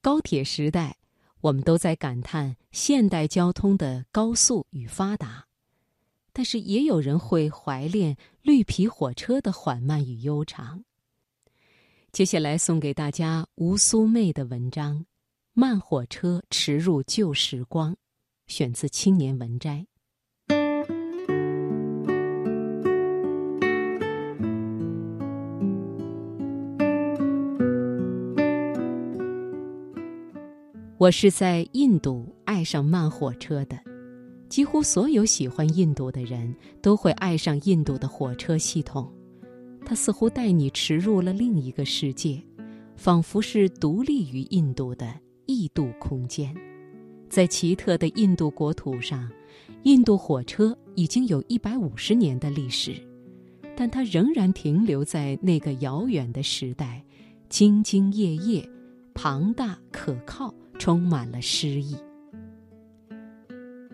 高铁时代，我们都在感叹现代交通的高速与发达，但是也有人会怀恋绿皮火车的缓慢与悠长。接下来送给大家吴苏妹的文章《慢火车驰入旧时光》，选自《青年文摘》。我是在印度爱上慢火车的，几乎所有喜欢印度的人都会爱上印度的火车系统。它似乎带你驰入了另一个世界，仿佛是独立于印度的异度空间。在奇特的印度国土上，印度火车已经有一百五十年的历史，但它仍然停留在那个遥远的时代，兢兢业业，庞大可靠。充满了诗意。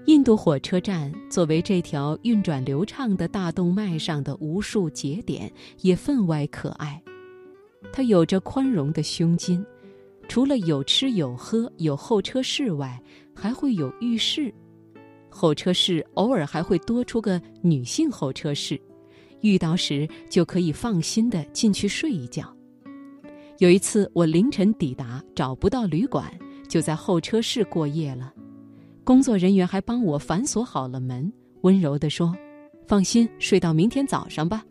印度火车站作为这条运转流畅的大动脉上的无数节点，也分外可爱。它有着宽容的胸襟，除了有吃有喝、有候车室外，还会有浴室。候车室偶尔还会多出个女性候车室，遇到时就可以放心的进去睡一觉。有一次我凌晨抵达，找不到旅馆。就在候车室过夜了，工作人员还帮我反锁好了门，温柔地说：“放心，睡到明天早上吧。”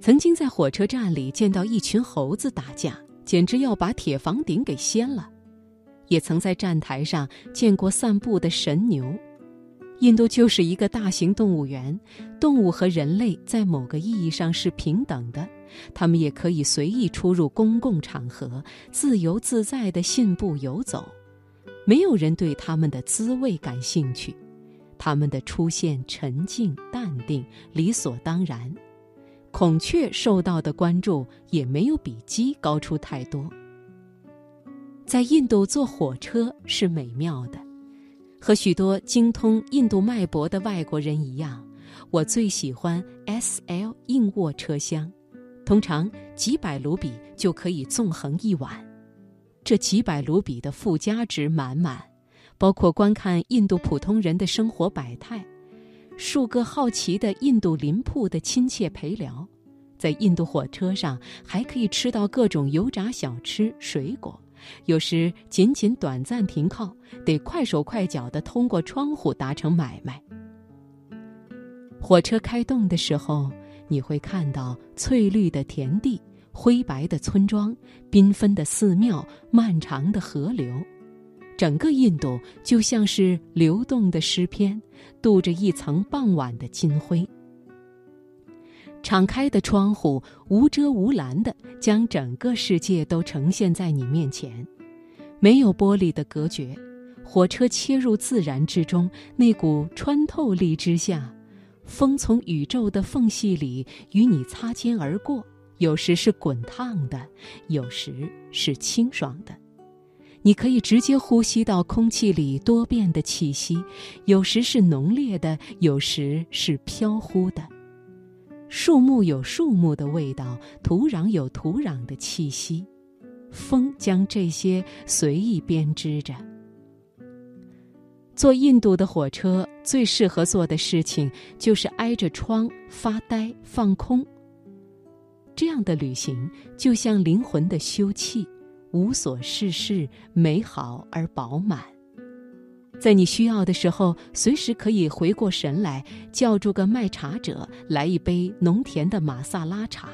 曾经在火车站里见到一群猴子打架，简直要把铁房顶给掀了；也曾在站台上见过散步的神牛。印度就是一个大型动物园，动物和人类在某个意义上是平等的。他们也可以随意出入公共场合，自由自在地信步游走，没有人对他们的滋味感兴趣。他们的出现沉静淡定，理所当然。孔雀受到的关注也没有比鸡高出太多。在印度坐火车是美妙的，和许多精通印度脉搏的外国人一样，我最喜欢 S L 硬卧车厢。通常几百卢比就可以纵横一晚，这几百卢比的附加值满满，包括观看印度普通人的生活百态，数个好奇的印度邻铺的亲切陪聊，在印度火车上还可以吃到各种油炸小吃、水果，有时仅仅短暂停靠，得快手快脚地通过窗户达成买卖。火车开动的时候。你会看到翠绿的田地、灰白的村庄、缤纷的寺庙、漫长的河流，整个印度就像是流动的诗篇，镀着一层傍晚的金辉。敞开的窗户，无遮无拦的将整个世界都呈现在你面前，没有玻璃的隔绝，火车切入自然之中，那股穿透力之下。风从宇宙的缝隙里与你擦肩而过，有时是滚烫的，有时是清爽的。你可以直接呼吸到空气里多变的气息，有时是浓烈的，有时是飘忽的。树木有树木的味道，土壤有土壤的气息，风将这些随意编织着。坐印度的火车最适合做的事情就是挨着窗发呆放空。这样的旅行就像灵魂的休憩，无所事事，美好而饱满。在你需要的时候，随时可以回过神来，叫住个卖茶者来一杯浓甜的马萨拉茶。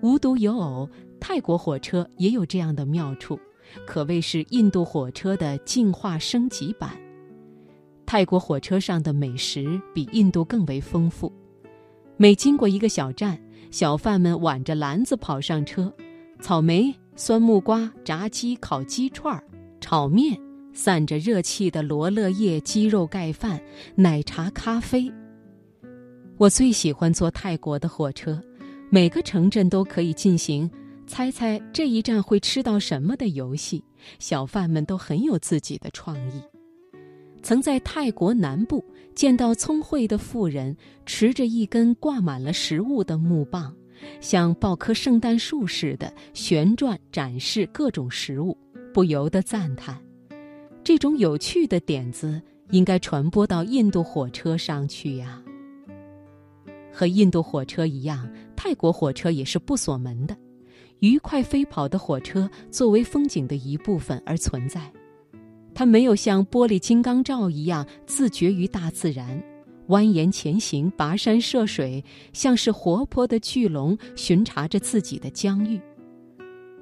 无独有偶，泰国火车也有这样的妙处。可谓是印度火车的进化升级版。泰国火车上的美食比印度更为丰富。每经过一个小站，小贩们挽着篮子跑上车，草莓、酸木瓜、炸鸡、烤鸡串、炒面、散着热气的罗勒叶鸡肉盖饭、奶茶、咖啡。我最喜欢坐泰国的火车，每个城镇都可以进行。猜猜这一站会吃到什么的游戏，小贩们都很有自己的创意。曾在泰国南部见到聪慧的妇人持着一根挂满了食物的木棒，像抱棵圣诞树似的旋转展示各种食物，不由得赞叹：这种有趣的点子应该传播到印度火车上去呀。和印度火车一样，泰国火车也是不锁门的，愉快飞跑的火车作为风景的一部分而存在。它没有像玻璃金刚罩一样自绝于大自然。蜿蜒前行，跋山涉水，像是活泼的巨龙巡查着自己的疆域。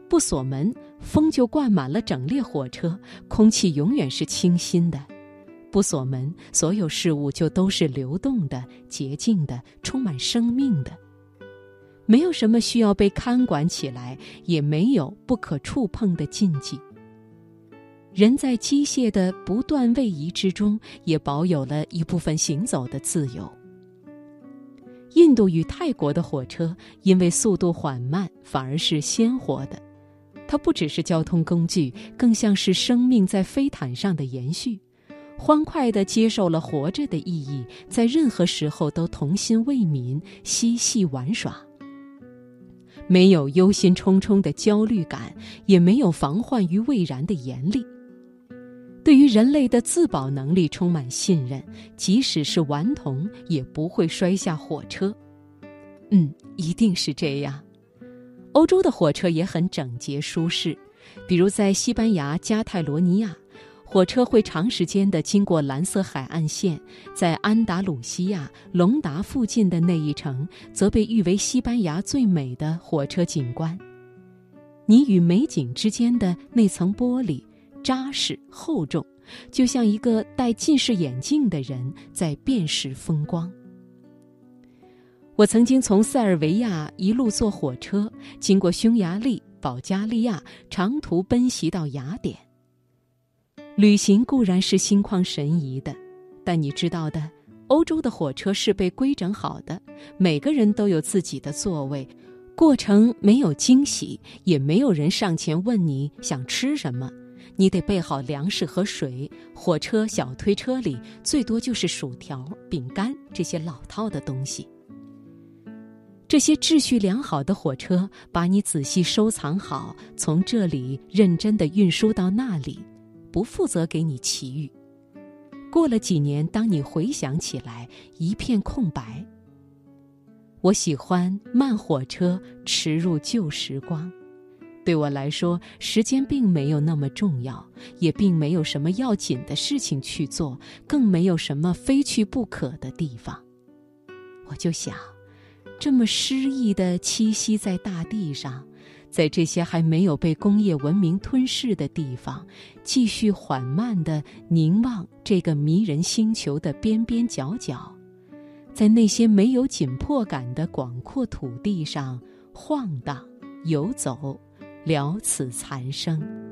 不锁门，风就灌满了整列火车，空气永远是清新的。不锁门，所有事物就都是流动的、洁净的、充满生命的。没有什么需要被看管起来，也没有不可触碰的禁忌。人在机械的不断位移之中，也保有了一部分行走的自由。印度与泰国的火车因为速度缓慢，反而是鲜活的。它不只是交通工具，更像是生命在飞毯上的延续，欢快地接受了活着的意义，在任何时候都童心未泯，嬉戏玩耍。没有忧心忡忡的焦虑感，也没有防患于未然的严厉。对于人类的自保能力充满信任，即使是顽童也不会摔下火车。嗯，一定是这样。欧洲的火车也很整洁舒适，比如在西班牙加泰罗尼亚，火车会长时间的经过蓝色海岸线，在安达鲁西亚隆达附近的那一城，则被誉为西班牙最美的火车景观。你与美景之间的那层玻璃。扎实厚重，就像一个戴近视眼镜的人在辨识风光。我曾经从塞尔维亚一路坐火车，经过匈牙利、保加利亚，长途奔袭到雅典。旅行固然是心旷神怡的，但你知道的，欧洲的火车是被规整好的，每个人都有自己的座位，过程没有惊喜，也没有人上前问你想吃什么。你得备好粮食和水，火车小推车里最多就是薯条、饼干这些老套的东西。这些秩序良好的火车把你仔细收藏好，从这里认真的运输到那里，不负责给你奇遇。过了几年，当你回想起来，一片空白。我喜欢慢火车驰入旧时光。对我来说，时间并没有那么重要，也并没有什么要紧的事情去做，更没有什么非去不可的地方。我就想，这么诗意的栖息在大地上，在这些还没有被工业文明吞噬的地方，继续缓慢地凝望这个迷人星球的边边角角，在那些没有紧迫感的广阔土地上晃荡游走。了此残生。